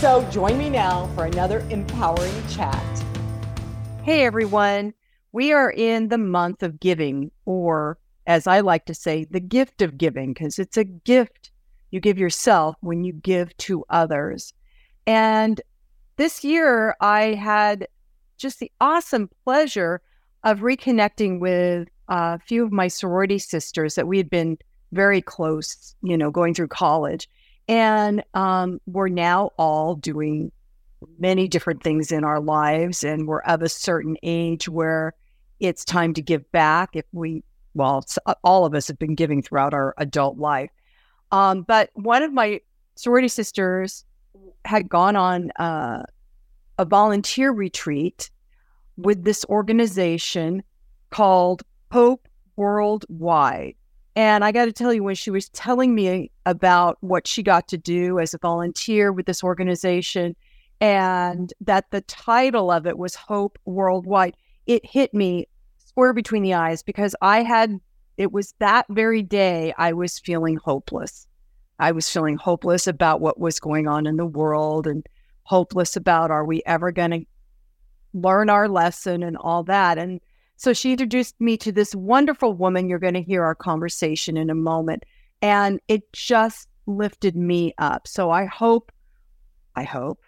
So join me now for another empowering chat. Hey everyone, we are in the month of giving, or as I like to say, the gift of giving, because it's a gift you give yourself when you give to others. And this year, I had just the awesome pleasure of reconnecting with a few of my sorority sisters that we had been very close, you know, going through college. And um, we're now all doing many different things in our lives, and we're of a certain age where it's time to give back. If we, well, uh, all of us have been giving throughout our adult life. Um, but one of my sorority sisters had gone on uh, a volunteer retreat with this organization called Hope Worldwide. And I got to tell you, when she was telling me about what she got to do as a volunteer with this organization, and that the title of it was Hope Worldwide, it hit me square between the eyes because I had, it was that very day I was feeling hopeless. I was feeling hopeless about what was going on in the world and hopeless about are we ever going to learn our lesson and all that. And so she introduced me to this wonderful woman. You're going to hear our conversation in a moment. And it just lifted me up. So I hope, I hope,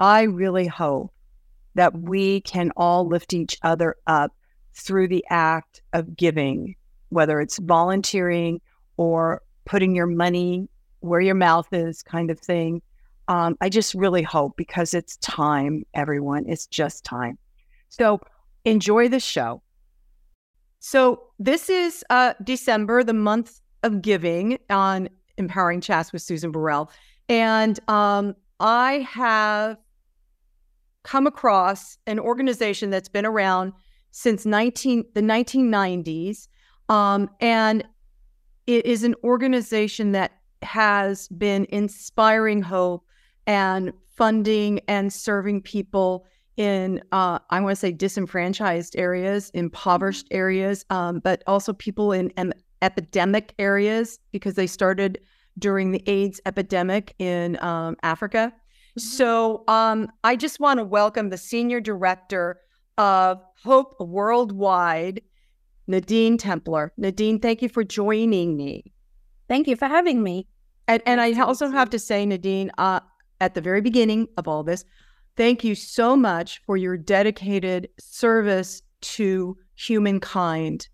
I really hope that we can all lift each other up through the act of giving, whether it's volunteering or putting your money where your mouth is, kind of thing. Um, I just really hope because it's time, everyone. It's just time. So enjoy the show. So this is uh, December, the month of giving on Empowering Chats with Susan Burrell. And um, I have come across an organization that's been around since 19, the 1990s. Um, and it is an organization that has been inspiring hope and funding and serving people in uh, I want to say disenfranchised areas, impoverished mm-hmm. areas, um, but also people in em- epidemic areas because they started during the AIDS epidemic in um, Africa. Mm-hmm. So um, I just want to welcome the senior director of Hope Worldwide, Nadine Templer. Nadine, thank you for joining me. Thank you for having me. And, and I also have to say, Nadine, uh, at the very beginning of all this, Thank you so much for your dedicated service to humankind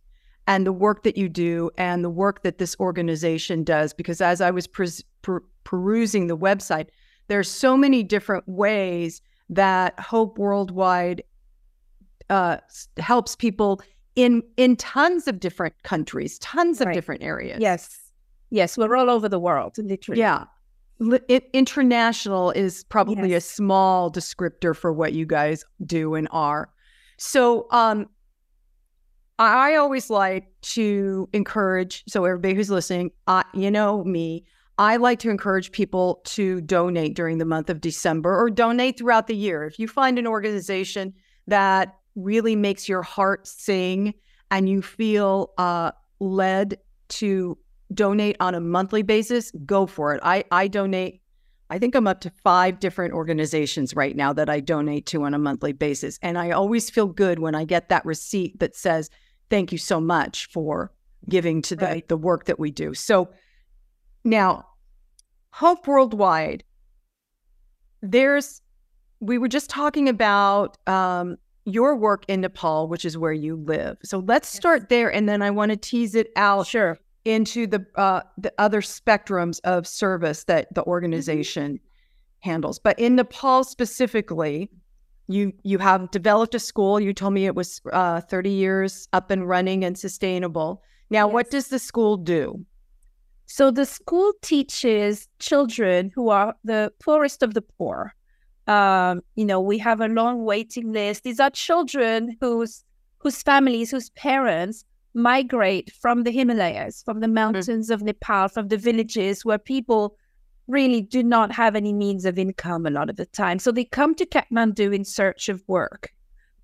and the work that you do and the work that this organization does. Because as I was per- per- perusing the website, there's so many different ways that Hope Worldwide uh, helps people in in tons of different countries, tons of right. different areas. Yes, yes, we're all over the world, literally. Yeah, it, international is probably yes. a small descriptor for what you guys do and are. So, um, I always like to encourage. So, everybody who's listening, uh, you know me, I like to encourage people to donate during the month of December or donate throughout the year. If you find an organization that really makes your heart sing and you feel uh, led to donate on a monthly basis, go for it. I, I donate, I think I'm up to five different organizations right now that I donate to on a monthly basis. And I always feel good when I get that receipt that says, thank you so much for giving to the, right. the work that we do. So now, Hope Worldwide, there's, we were just talking about um, your work in Nepal, which is where you live. So let's start there, and then I want to tease it out. Sure into the uh, the other spectrums of service that the mm-hmm. organization mm-hmm. handles. But in Nepal specifically, you you have developed a school. You told me it was uh, 30 years up and running and sustainable. Now, yes. what does the school do? So the school teaches children who are the poorest of the poor Um, you know, we have a long waiting list. These are children whose whose families, whose parents migrate from the Himalayas, from the Mm. mountains of Nepal, from the villages where people really do not have any means of income a lot of the time. So they come to Kathmandu in search of work.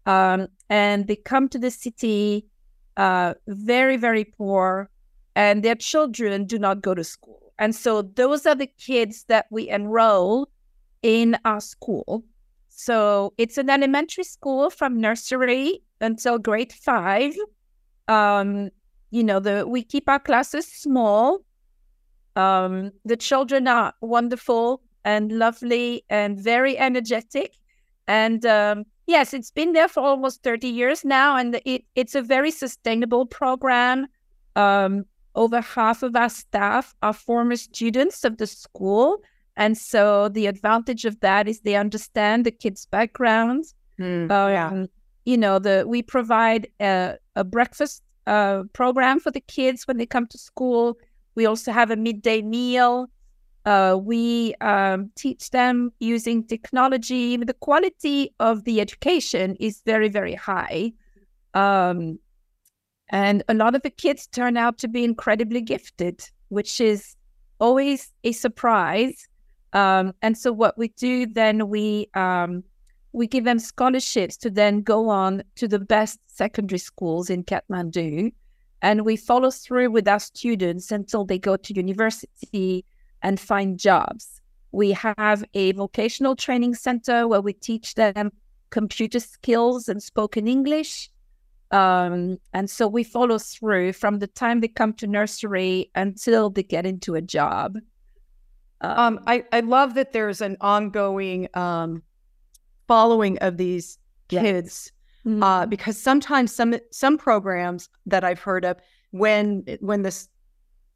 Um, and they come to the city uh, very, very poor, and their children do not go to school. And so those are the kids that we enroll in our school. So it's an elementary school from nursery until grade five. Um, you know, the we keep our classes small. Um, the children are wonderful and lovely and very energetic. And um, yes, it's been there for almost 30 years now, and it, it's a very sustainable program. Um, over half of our staff are former students of the school. And so the advantage of that is they understand the kids' backgrounds. Mm, Um, yeah. You know, the we provide a, a breakfast uh, program for the kids when they come to school. We also have a midday meal. Uh, we um, teach them using technology. The quality of the education is very, very high. Um, and a lot of the kids turn out to be incredibly gifted, which is always a surprise. Um, and so what we do then we um, we give them scholarships to then go on to the best secondary schools in Kathmandu, and we follow through with our students until they go to university and find jobs. We have a vocational training center where we teach them computer skills and spoken English. Um, and so we follow through from the time they come to nursery until they get into a job. Um, I, I love that there's an ongoing um, following of these Yes. kids mm, uh, because sometimes some some programs that I've heard of when when this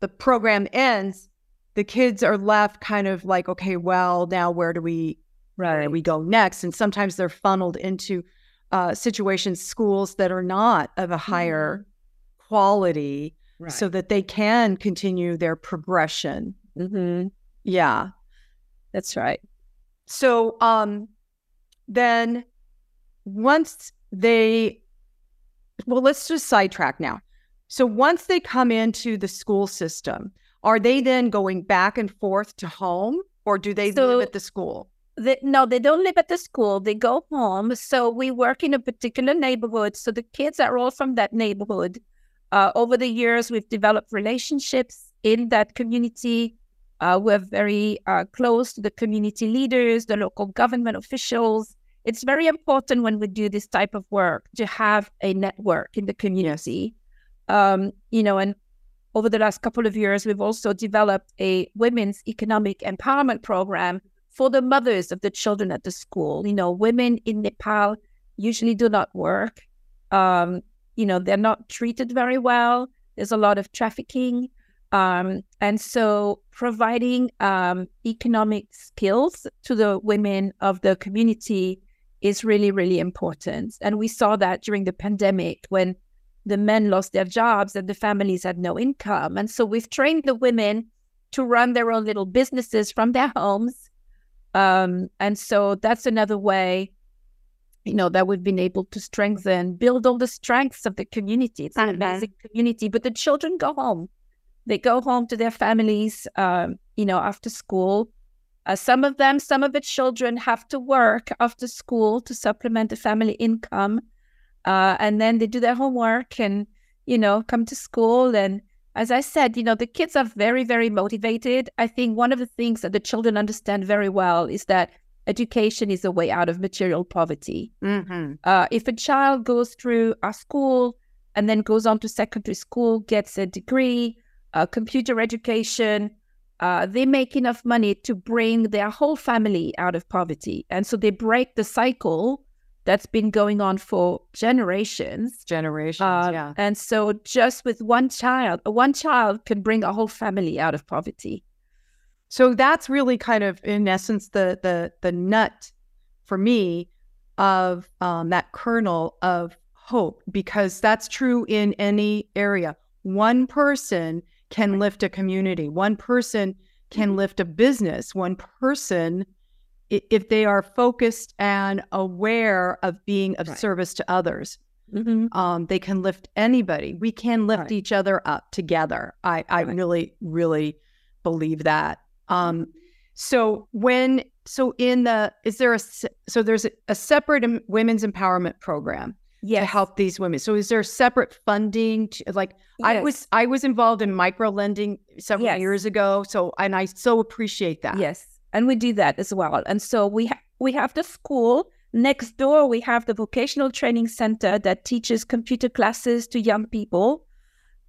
the program ends, the kids are left kind of like, okay, well, now where do we where do we go next? And sometimes they're funneled into uh, situations, schools that are not of a higher quality, right. so that they can continue their progression. Mhm. Yeah. that's right. So um then once they well let's just sidetrack now. So once they come into the school system, are they then going back and forth to home or do they So- live at the school? They, no, they don't live at the school. They go home. So we work in a particular neighborhood. So the kids are all from that neighborhood. Uh, over the years, we've developed relationships in that community. Uh, we're very uh, close to the community leaders, the local government officials. It's very important when we do this type of work to have a network in the community. Um, you know, and over the last couple of years, we've also developed a women's economic empowerment program for the mothers of the children at the school. You know, women in Nepal usually do not work. Um, you know, they're not treated very well. There's a lot of trafficking. Um, and so providing um, economic skills to the women of the community is really, really important. And we saw that during the pandemic when the men lost their jobs and the families had no income. And so we've trained the women to run their own little businesses from their homes. Um, and so that's another way, you know, that we've been able to strengthen, build all the strengths of the community. It's an Mhm. amazing community, but the children go home. They go home to their families, um, you know, after school. Uh, some of them, some of the children have to work after school to supplement the family income. Uh, and then they do their homework and, you know, come to school. And as I said, you know, the kids are very, very motivated. I think one of the things that the children understand very well is that education is a way out of material poverty. Mm-hmm. Uh, if a child goes through a school and then goes on to secondary school, gets a degree, uh, computer education, uh, they make enough money to bring their whole family out of poverty. And so they break the cycle that's been going on for generations. Generations, Uh, yeah. And so just with one child, one child can bring a whole family out of poverty. So that's really kind of, in essence, the the the nut for me of um, that kernel of hope, because that's true in any area. One person can lift a community. One person can lift a business. One person if they are focused and aware of being of Right. service to others, Mhm. um, they can lift anybody. We can lift Right. each other up together. I, I Right. really, really believe that. Um, so when, so in the, is there a, so there's a, a separate women's empowerment program to help these women. So is there separate funding? To, like I was, I was involved in micro lending several Yes. years ago. So, and I so appreciate that. Yes, and we do that as well. And so we ha- we have the school next door. We have the vocational training center that teaches computer classes to young people.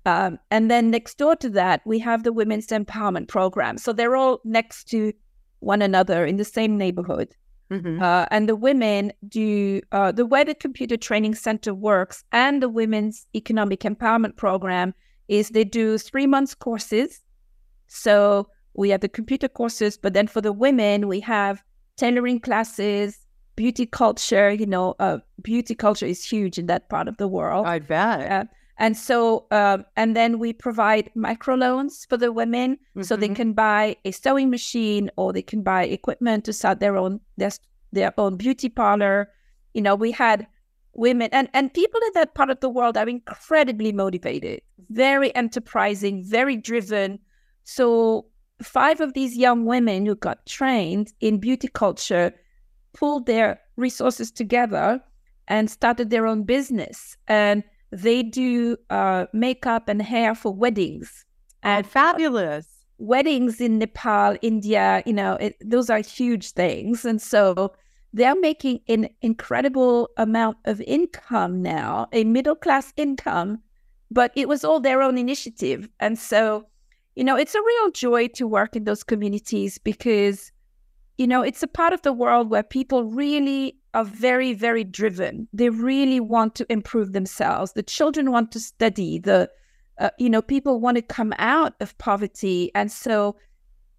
Um, and then next door to that, we have the women's empowerment program. So they're all next to one another in the same neighborhood. Mhm. Uh, and the women do uh, the way the computer training center works and the women's economic empowerment program is they do three months courses. So we have the computer courses, but then for the women, we have tailoring classes, beauty culture. You know, uh, beauty culture is huge in that part of the world. I bet. And so, um, and then we provide microloans for the women, so they Mhm. can buy a sewing machine or they can buy equipment to start their own their, their own beauty parlor. You know, we had women and and people in that part of the world are incredibly motivated, very enterprising, very driven. So five of these young women who got trained in beauty culture pulled their resources together and started their own business. And they do uh, makeup and hair for weddings. And fabulous. Weddings in Nepal, India, you know, it, those are huge things. And so they're making an incredible amount of income now, a middle class income, but it was all their own initiative. And so, you know, it's a real joy to work in those communities because, you know, it's a part of the world where people really are very, very driven. They really want to improve themselves. The children want to study. The, uh, you know, people want to come out of poverty, and so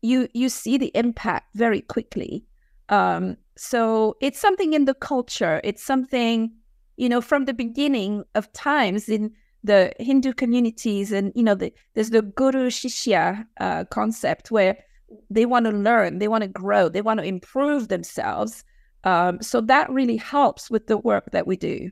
you you see the impact very quickly. Um, so it's something in the culture. It's something, you know, from the beginning of times in the Hindu communities, and you know, the, there's the Guru Shishya uh, concept where they want to learn, they want to grow, they want to improve themselves. Um, so that really helps with the work that we do.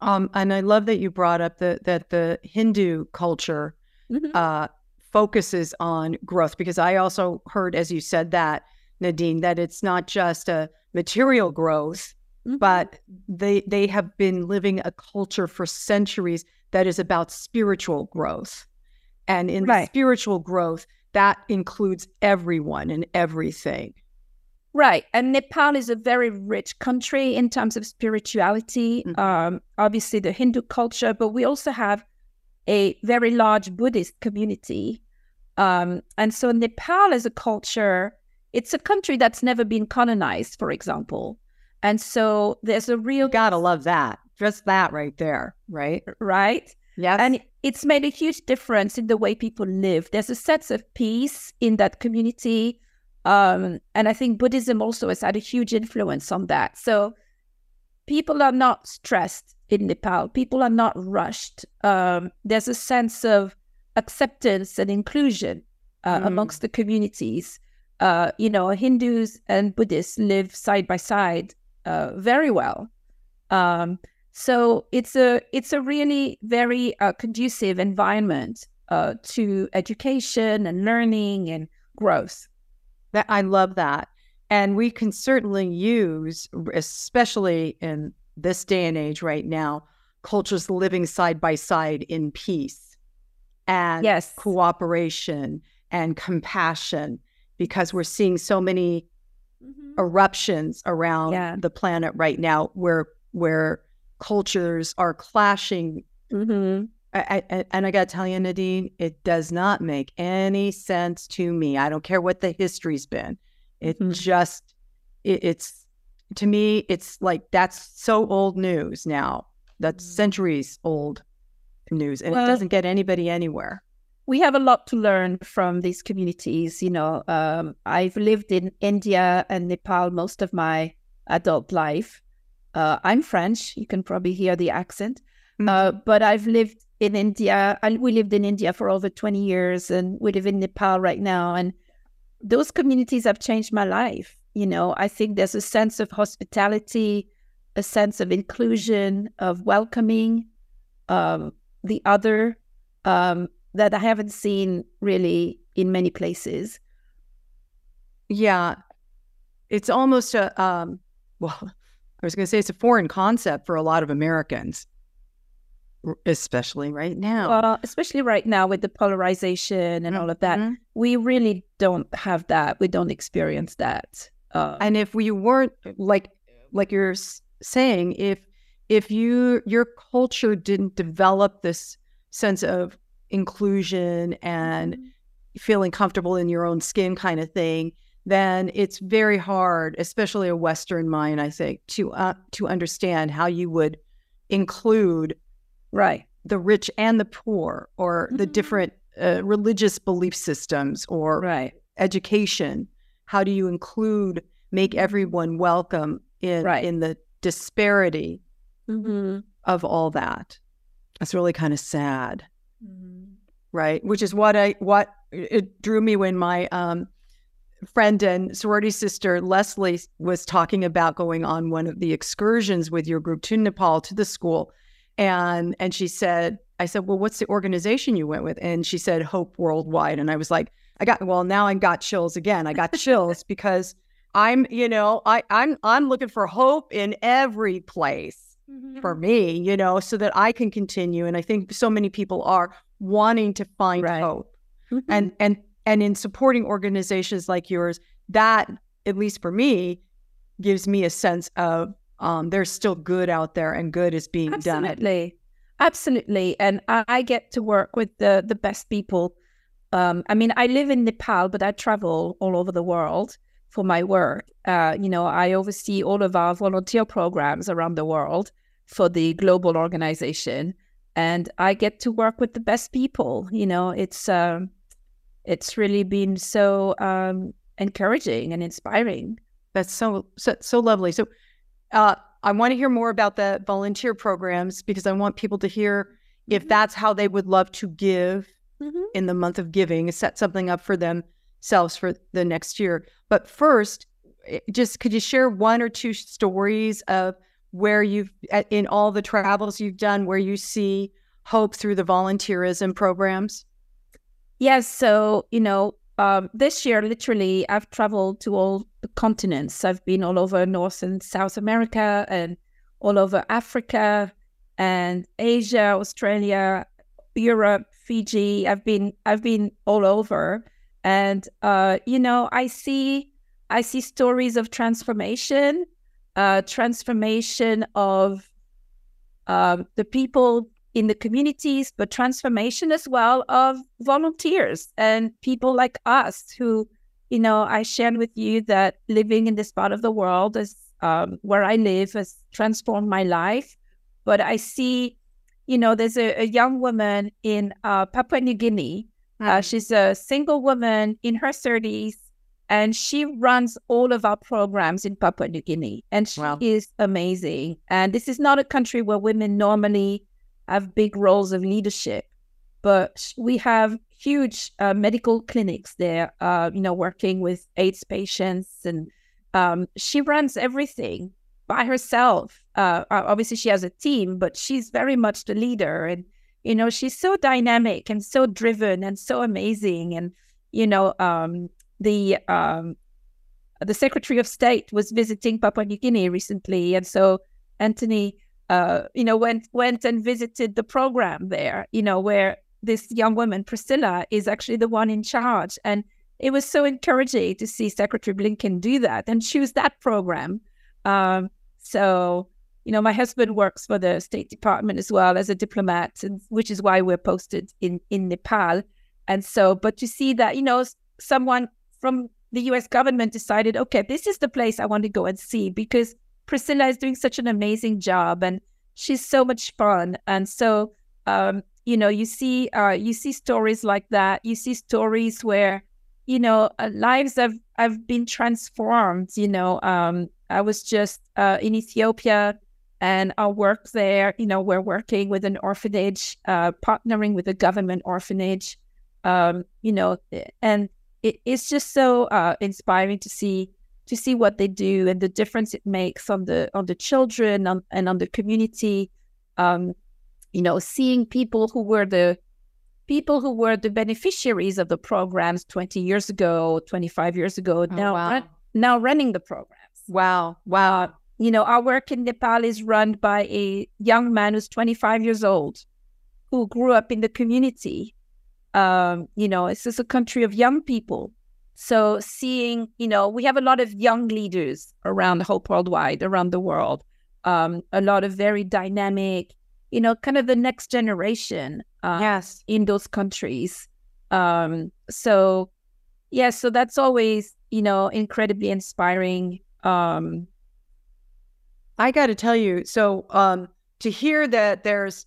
Um, and I love that you brought up the, that the Hindu culture Mhm. uh, focuses on growth because I also heard, as you said that, Nadine, that it's not just a material growth, Mhm. but they they have been living a culture for centuries that is about spiritual growth. And in Right. spiritual growth, that includes everyone and everything. Right. And Nepal is a very rich country in terms of spirituality. Mhm. Um, obviously, the Hindu culture, but we also have a very large Buddhist community. Um, and so, Nepal as a culture, it's a country that's never been colonized, for example. And so, there's a real, You gotta love that. Just that right there, right? right? Yes. And it's made a huge difference in the way people live. There's a sense of peace in that community. Um, and I think Buddhism also has had a huge influence on that. So people are not stressed in Nepal, people are not rushed. Um, there's a sense of acceptance and inclusion uh, Mm. amongst the communities. Uh, you know, Hindus and Buddhists live side by side uh, very well. Um, so it's a it's a really very uh, conducive environment uh, to education and learning and growth. That I love that. And we can certainly use, especially in this day and age right now, cultures living side by side in peace and Yes. cooperation and compassion because we're seeing so many eruptions around Yeah. the planet right now where where cultures are clashing Mm-hmm. I, I, and I got to tell you, Nadine, it does not make any sense to me. I don't care what the history's been. It Mhm. just, it, it's, to me, it's like that's so old news now. That's Mhm. centuries old news, and Well- it doesn't get anybody anywhere. we have a lot to learn from these communities. You know, um, I've lived in India and Nepal most of my adult life. Uh, I'm French. You can probably hear the accent. Uh, but I've lived in India. And we lived in India for over 20 years, and we live in Nepal right now. And those communities have changed my life. you know, I think there's a sense of hospitality, a sense of inclusion, of welcoming um, the other um, that I haven't seen really in many places. Yeah, it's almost a um, well, I was going to say it's a foreign concept for a lot of Americans, especially right now. Well, especially right now with the polarization and mm-hmm. all of that, mm-hmm. we really don't have that. We don't experience that. Uh, and if we weren't like like you're saying, if if you your culture didn't develop this sense of inclusion and mm-hmm. feeling comfortable in your own skin kind of thing, then it's very hard, especially a Western mind, I think, to uh, to understand how you would include right the rich and the poor, or mm-hmm. the different uh, religious belief systems, or right education how do you include make everyone welcome in right. in the disparity mm-hmm. of all that that's really kind of sad mm-hmm. right which is what i what it drew me when my um, friend and sorority sister leslie was talking about going on one of the excursions with your group to nepal to the school and and she said i said well what's the organization you went with and she said hope worldwide and i was like I got well now I got chills again. I got chills because I'm, you know, I I'm I'm looking for hope in every place mm-hmm. for me, you know, so that I can continue. And I think so many people are wanting to find right. hope. Mm-hmm. And and and in supporting organizations like yours, that at least for me gives me a sense of um, there's still good out there and good is being Absolutely. done. Absolutely. Absolutely. And I get to work with the the best people um, I mean, I live in Nepal, but I travel all over the world for my work. Uh, you know, I oversee all of our volunteer programs around the world for the global organization, and I get to work with the best people. You know, it's um, it's really been so um, encouraging and inspiring. That's so so, so lovely. So, uh, I want to hear more about the volunteer programs because I want people to hear if mm-hmm. that's how they would love to give mm-hmm. in the month of giving, set something up for themselves for the next year. But first, eh, just could you share one or two stories of where you've, in all the travels you've done, where you see hope through the volunteerism programs? Yes. So, you know, um, this year, literally, I've traveled to all the continents. I've been all over North and South America and all over Africa and Asia, Australia, Europe, Fiji. I've been I've been all over, and uh, you know, I see I see stories of transformation, uh, transformation of uh, the people in the communities, but transformation as well of volunteers and people like us who, you know, I shared with you that living in this part of the world is um, where I live has transformed my life. But I see you know, there's a, a young woman in uh, Papua New Guinea. Uh, mm-hmm. Uh, she's a single woman in her 30s, and she runs all of our programs in Papua New Guinea. And she wow. is amazing. And this is not a country where women normally have big roles of leadership, but we have huge uh, medical clinics there, uh, you know, working with AIDS patients. And um, she runs everything by herself. Uh, obviously, she has a team, but she's very much the leader. And, you know, she's so dynamic and so driven and so amazing. And, you know, um, the um, the Secretary of State was visiting Papua New Guinea recently. And so Antony, uh, you know, went went and visited the program there, you know, where this young woman, Priscilla, is actually the one in charge. And it was so encouraging to see Secretary Blinken do that and choose that program. Um, so, you know, my husband works for the State Department as well as a diplomat, and, which is why we're posted in in Nepal. And so, but to see that, you know, someone from the U.S. government decided, okay, this is the place I want to go and see because Priscilla is doing such an amazing job and she's so much fun. And so, um, you know, you see, uh, you see stories like that. You see stories where, you know, uh, lives have have been transformed. You know, um, I was just uh, in Ethiopia and our work there, you know, we're working with an orphanage, uh, partnering with a government orphanage, um, you know, and it, it's just so uh, inspiring to see to see what they do and the difference it makes on the on the children on, and on the community. Um, you know, seeing people who were the people who were the beneficiaries of the programs 20 years ago, 25 years ago, Oh, now wow. run, now running the programs. Wow. Wow. Uh, you know, our work in Nepal is run by a young man who's 25 years old, who grew up in the community. Um, you know, this is a country of young people. So seeing, you know, we have a lot of young leaders around Hope Worldwide, around the world. Um, a lot of very dynamic, you know, kind of the next generation uh, yes. in those countries. Um, so yeah, so that's always, you know, incredibly inspiring. Um, I got to tell you, so um, to hear that there's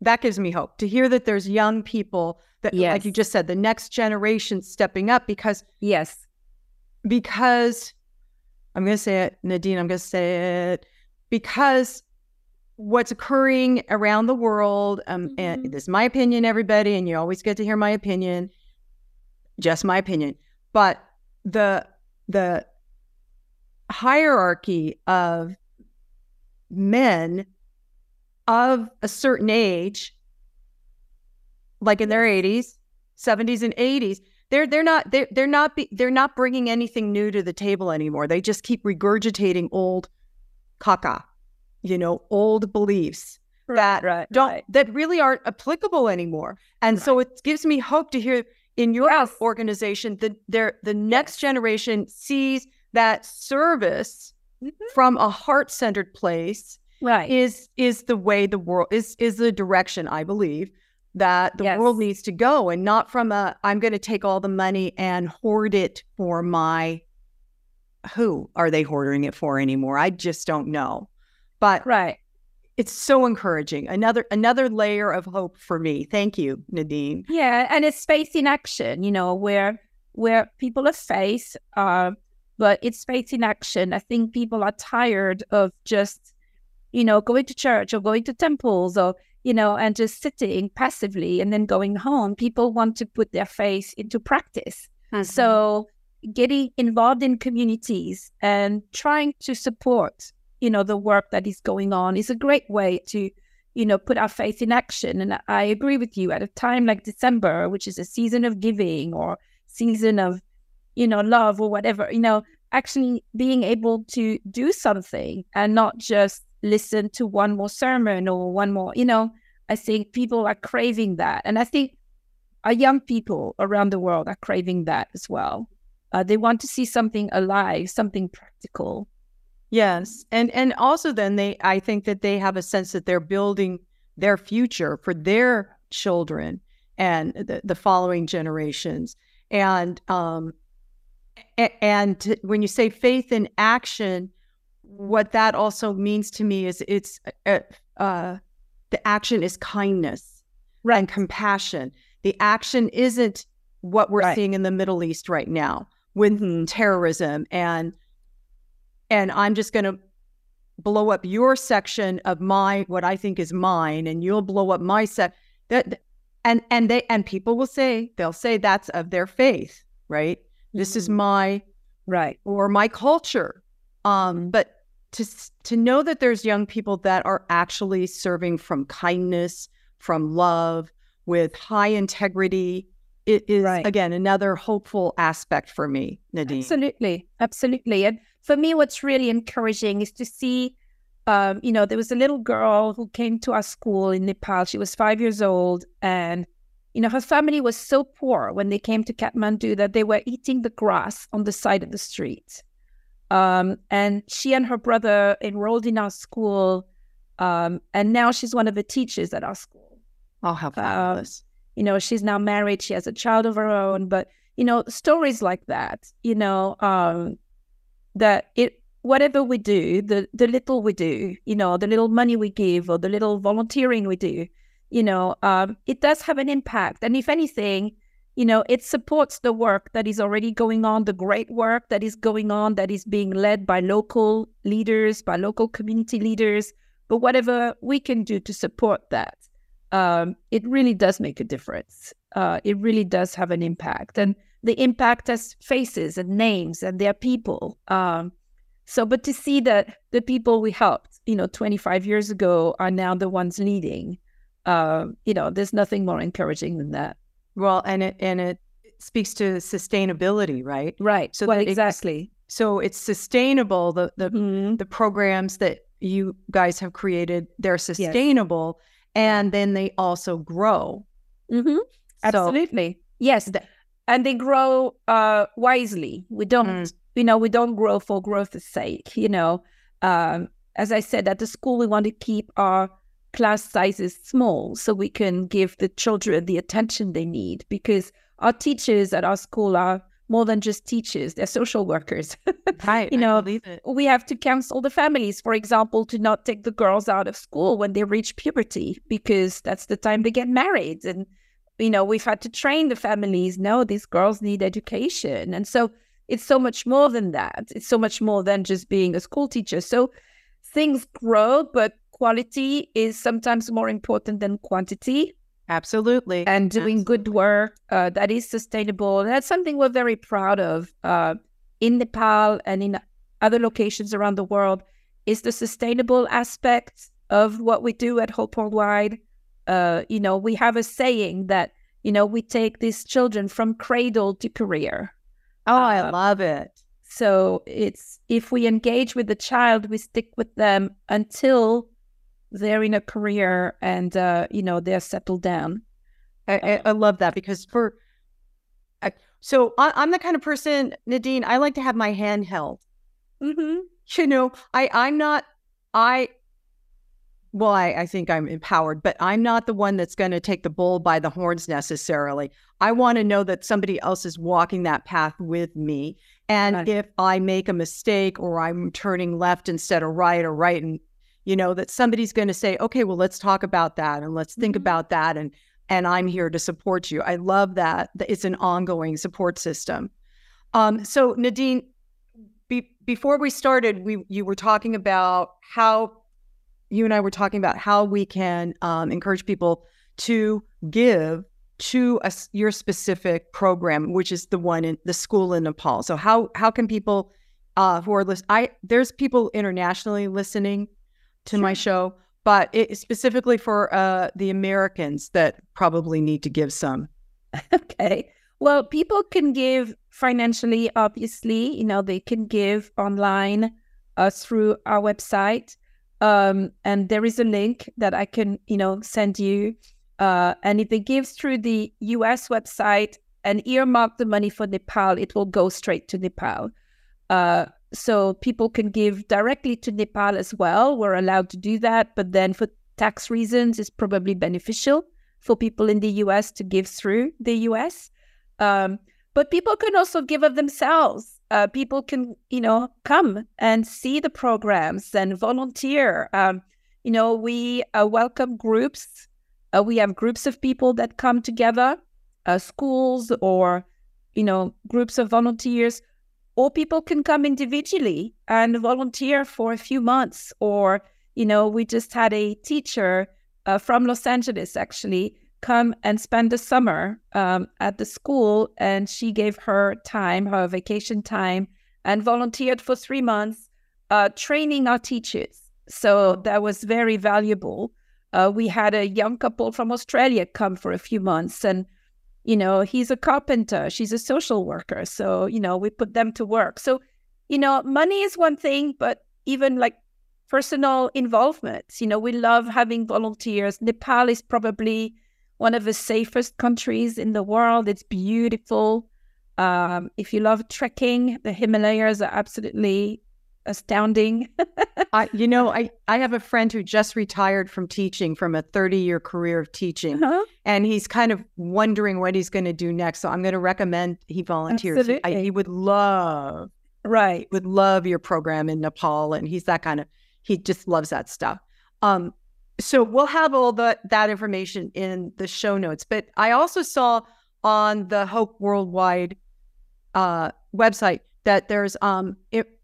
that gives me hope. To hear that there's young people that, like you just said, the next generation stepping up because yes. because I'm going to say it, Nadine. I'm going to say it because what's occurring around the world, um, and Mhm. this is my opinion, everybody, and you always get to hear my opinion, just my opinion. But the the hierarchy of men of a certain age, like in their 80s, 70s, and 80s, they're they're not they're they're not be, they're not bringing anything new to the table anymore. They just keep regurgitating old caca, you know, old beliefs that right, don't right. that really aren't applicable anymore. And so it gives me hope to hear in your Yes. organization that there the next generation sees that service Mhm. from a heart-centered place Right. is is the way the world is is the direction I believe that the world needs to go and not from a I'm going to take all the money and hoard it for my who are they hoarding it for anymore? I just don't know. But right. it's so encouraging. Another another layer of hope for me. Thank you, Nadine. Yeah, and it's faith in action, you know, where where people of faith, uh, but it's faith in action. I think people are tired of just, you know, going to church or going to temples or you know, and just sitting passively and then going home. People want to put their faith into practice. So mm-hmm. getting involved in communities and trying to support, you know, the work that is going on is a great way to, you know, put our faith in action. And I agree with you at a time like December, which is a season of giving or season of, you know, love or whatever, you know, actually being able to do something and not just listen to one more sermon or one more, you know, I think people are craving that. And I think our young people around the world are craving that as well. Uh, they want to see something alive, something practical. Yes. And and also then they I think that they have a sense that they're building their future for their children and the, the following generations. And um a- and when you say faith in action, what that also means to me is it's uh, uh, the action is kindness and compassion. The action isn't what we're Right. seeing in the Middle East right now with terrorism and and I'm just going to blow up your section of my what I think is mine, and you'll blow up my set. That and and they and people will say they'll say that's of their faith, right? This is Mhm. my Right. or my culture. Um, but to to know that there's young people that are actually serving from kindness, from love, with high integrity, it is Right. again another hopeful aspect for me, Nadine. Absolutely. Absolutely. And for me, what's really encouraging is to see, um, you know, there was a little girl who came to our school in Nepal. She was five years old. And, you know, her family was so poor when they came to Kathmandu that they were eating the grass on the side of the street. Um, and she and her brother enrolled in our school. Um, and now she's one of the teachers at our school. Oh, how fabulous! you know she's now married she has a child of her own but you know stories like that you know um that it whatever we do the the little we do you know the little money we give or the little volunteering we do you know um it does have an impact and if anything you know it supports the work that is already going on the great work that is going on that is being led by local leaders by local community leaders but whatever we can do to support that um, it really does make a difference. Uh, it really does have an impact. And the impact as faces and names and their people. Um, so, but to see that the people we helped, you know, 25 years ago are now the ones leading, uh, you know, there's nothing more encouraging than that. Well, and it and it speaks to sustainability, right? Right. So well, exactly. so it's sustainable. The the mm-hmm. the programs that you guys have created, they're sustainable, yes. and then they also grow. Mm-hmm. Absolutely. So, yes, and they grow uh, wisely. We don't, mm. you know, we don't grow for growth's sake. You know, um, as I said, at the school we want to keep our class sizes small so we can give the children the attention they need because our teachers at our school are more than just teachers they're social workers. Right you know we have to counsel the families for example to not take the girls out of school when they reach puberty because that's the time they get married. And you know we've had to train the families no these girls need education. And so it's so much more than that. It's so much more than just being a school teacher. So things grow but quality is sometimes more important than quantity. Absolutely. And doing Absolutely. good work uh, that is sustainable. That's something we're very proud of uh, in Nepal and in other locations around the world is the sustainable aspect of what we do at Hope Worldwide. Uh, you know, we have a saying that, you know, we take these children from cradle to career. Oh, I uh, love it. So it's if we engage with the child, we stick with them until they're in a career and uh, you know they're settled down. I, I love that because for I, so I, am the kind of person, Nadine. I like to have my hand held. Mm-hmm. You know, I I'm not I. Well, I, I think I'm empowered, but I'm not the one that's going to take the bull by the horns necessarily. I want to know that somebody else is walking that path with me. And right. if I make a mistake or I'm turning left instead of right or right and you know that somebody's going to say okay well let's talk about that and let's think mm-hmm. about that and and i'm here to support you. I love that it's an ongoing support system. Um, so nadine be, before we started we you were talking about how you and i were talking about how we can um, encourage people to give to a, your specific program which is the one in the school in nepal. So how how can people uh, who are listening i there's people internationally listening to sure. my show, but it, specifically for uh, the Americans that probably need to give some. Okay. Well, people can give financially, obviously. You know, they can give online uh, through our website. Um, and there is a link that I can, you know, send you. Uh, and if they give through the US website and earmark the money for Nepal, it will go straight to Nepal. Uh, so people can give directly to Nepal as well. We're allowed to do that, but then for tax reasons, it's probably beneficial for people in the US to give through the US. Um, but people can also give of themselves. Uh, people can, you know, come and see the programs and volunteer. Um, you know, we uh, welcome groups. Uh, we have groups of people that come together, uh, schools or, you know, groups of volunteers or people can come individually and volunteer for a few months. Or you know we just had a teacher uh, from los angeles actually come and spend the summer um, at the school and she gave her time her vacation time and volunteered for three months uh, training our teachers. So that was very valuable. Uh, we had a young couple from australia come for a few months and you know he's a carpenter she's a social worker so you know we put them to work. So you know money is one thing but even like personal involvement you know we love having volunteers. Nepal is probably one of the safest countries in the world. It's beautiful. Um, if you love trekking the himalayas are absolutely astounding. I, you know, I, I have a friend who just retired from teaching from a 30 year career of teaching, uh-huh. and he's kind of wondering what he's going to do next. So I'm going to recommend he volunteers. He, I, he would love, right, would love your program in Nepal, and he's that kind of he just loves that stuff. Um, so we'll have all the that information in the show notes. But I also saw on the Hope Worldwide uh, website that there's um it,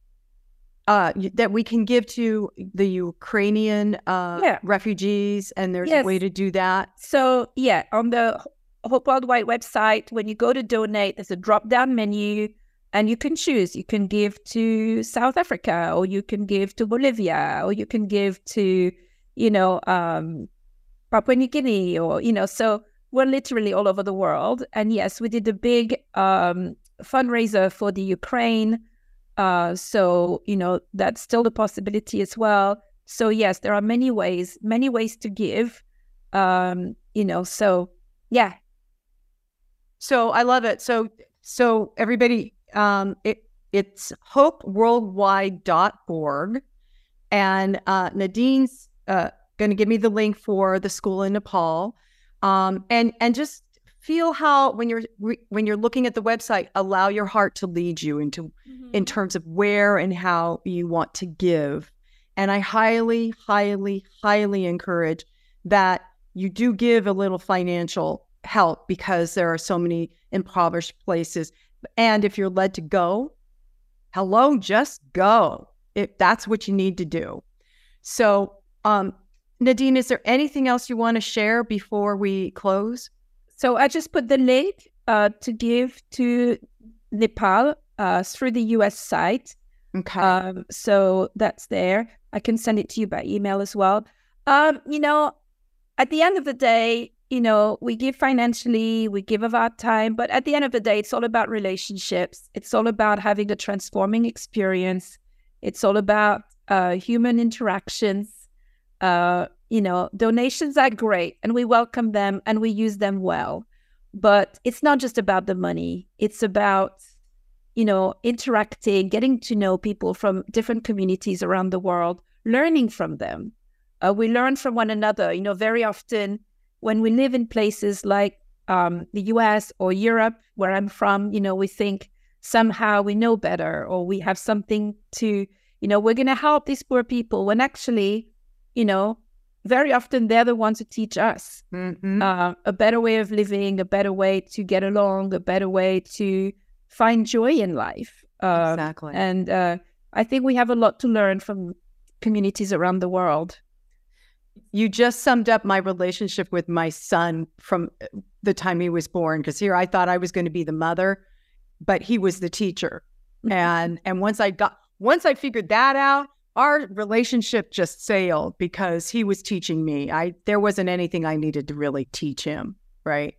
uh, that we can give to the Ukrainian uh, yeah. refugees, and there's yes. a way to do that. So yeah, on the Hope Worldwide website, when you go to donate, there's a drop down menu and you can choose. You can give to South Africa, or you can give to Bolivia, or you can give to, you know, um, Papua New Guinea, or, you know, so we're literally all over the world. And yes, we did a big um, fundraiser for the Ukraine. Uh, so, you know, that's still a possibility as well. So, yes, there are many ways, many ways to give. Um, you know, so yeah. So I love it. So, so everybody, um, it, it's hopeworldwide.org. And uh, Nadine's uh, going to give me the link for the school in Nepal. Um, and and just feel how when you're re- when you're looking at the website, allow your heart to lead you into mm-hmm. in terms of where and how you want to give. And I highly, highly, highly encourage that you do give a little financial help because there are so many impoverished places and if you're led to go, hello, just go. If that's what you need to do. So, um, Nadine, is there anything else you want to share before we close? So I just put the link uh, to give to Nepal uh, through the US site. Okay. Um, so that's there. I can send it to you by email as well. Um, you know, at the end of the day, you know, we give financially, we give of our time, but at the end of the day, it's all about relationships. It's all about having a transforming experience. It's all about uh, human interactions. Uh, you know, donations are great and we welcome them and we use them well. But it's not just about the money, it's about, you know, interacting, getting to know people from different communities around the world, learning from them. Uh, we learn from one another. You know, very often, when we live in places like um, the US or Europe, where I'm from, you know, we think somehow we know better or we have something to, you know, we're going to help these poor people when actually, you know, very often they're the ones who teach us mm-hmm. uh, a better way of living, a better way to get along, a better way to find joy in life. Uh, exactly. And uh, I think we have a lot to learn from communities around the world you just summed up my relationship with my son from uh, the time he was born because here I thought I was going to be the mother but he was the teacher mm-hmm. and and once I got once I figured that out our relationship just sailed because he was teaching me I there wasn't anything I needed to really teach him right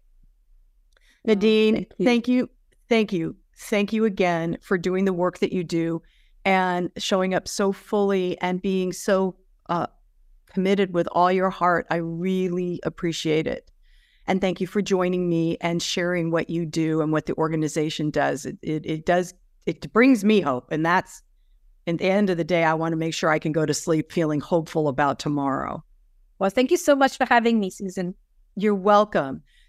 Nadine oh, thank, you. thank you thank you thank you again for doing the work that you do and showing up so fully and being so uh, committed with all your heart. I really appreciate it. And thank you for joining me and sharing what you do and what the organization does. It, it, it does, it brings me hope. And that's, at the end of the day, I want to make sure I can go to sleep feeling hopeful about tomorrow. Well, thank you so much for having me, Susan. You're welcome.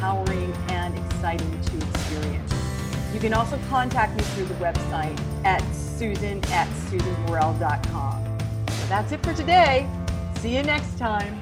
empowering and exciting to experience. You can also contact me through the website at susan at susanburrell.com. So that's it for today. See you next time.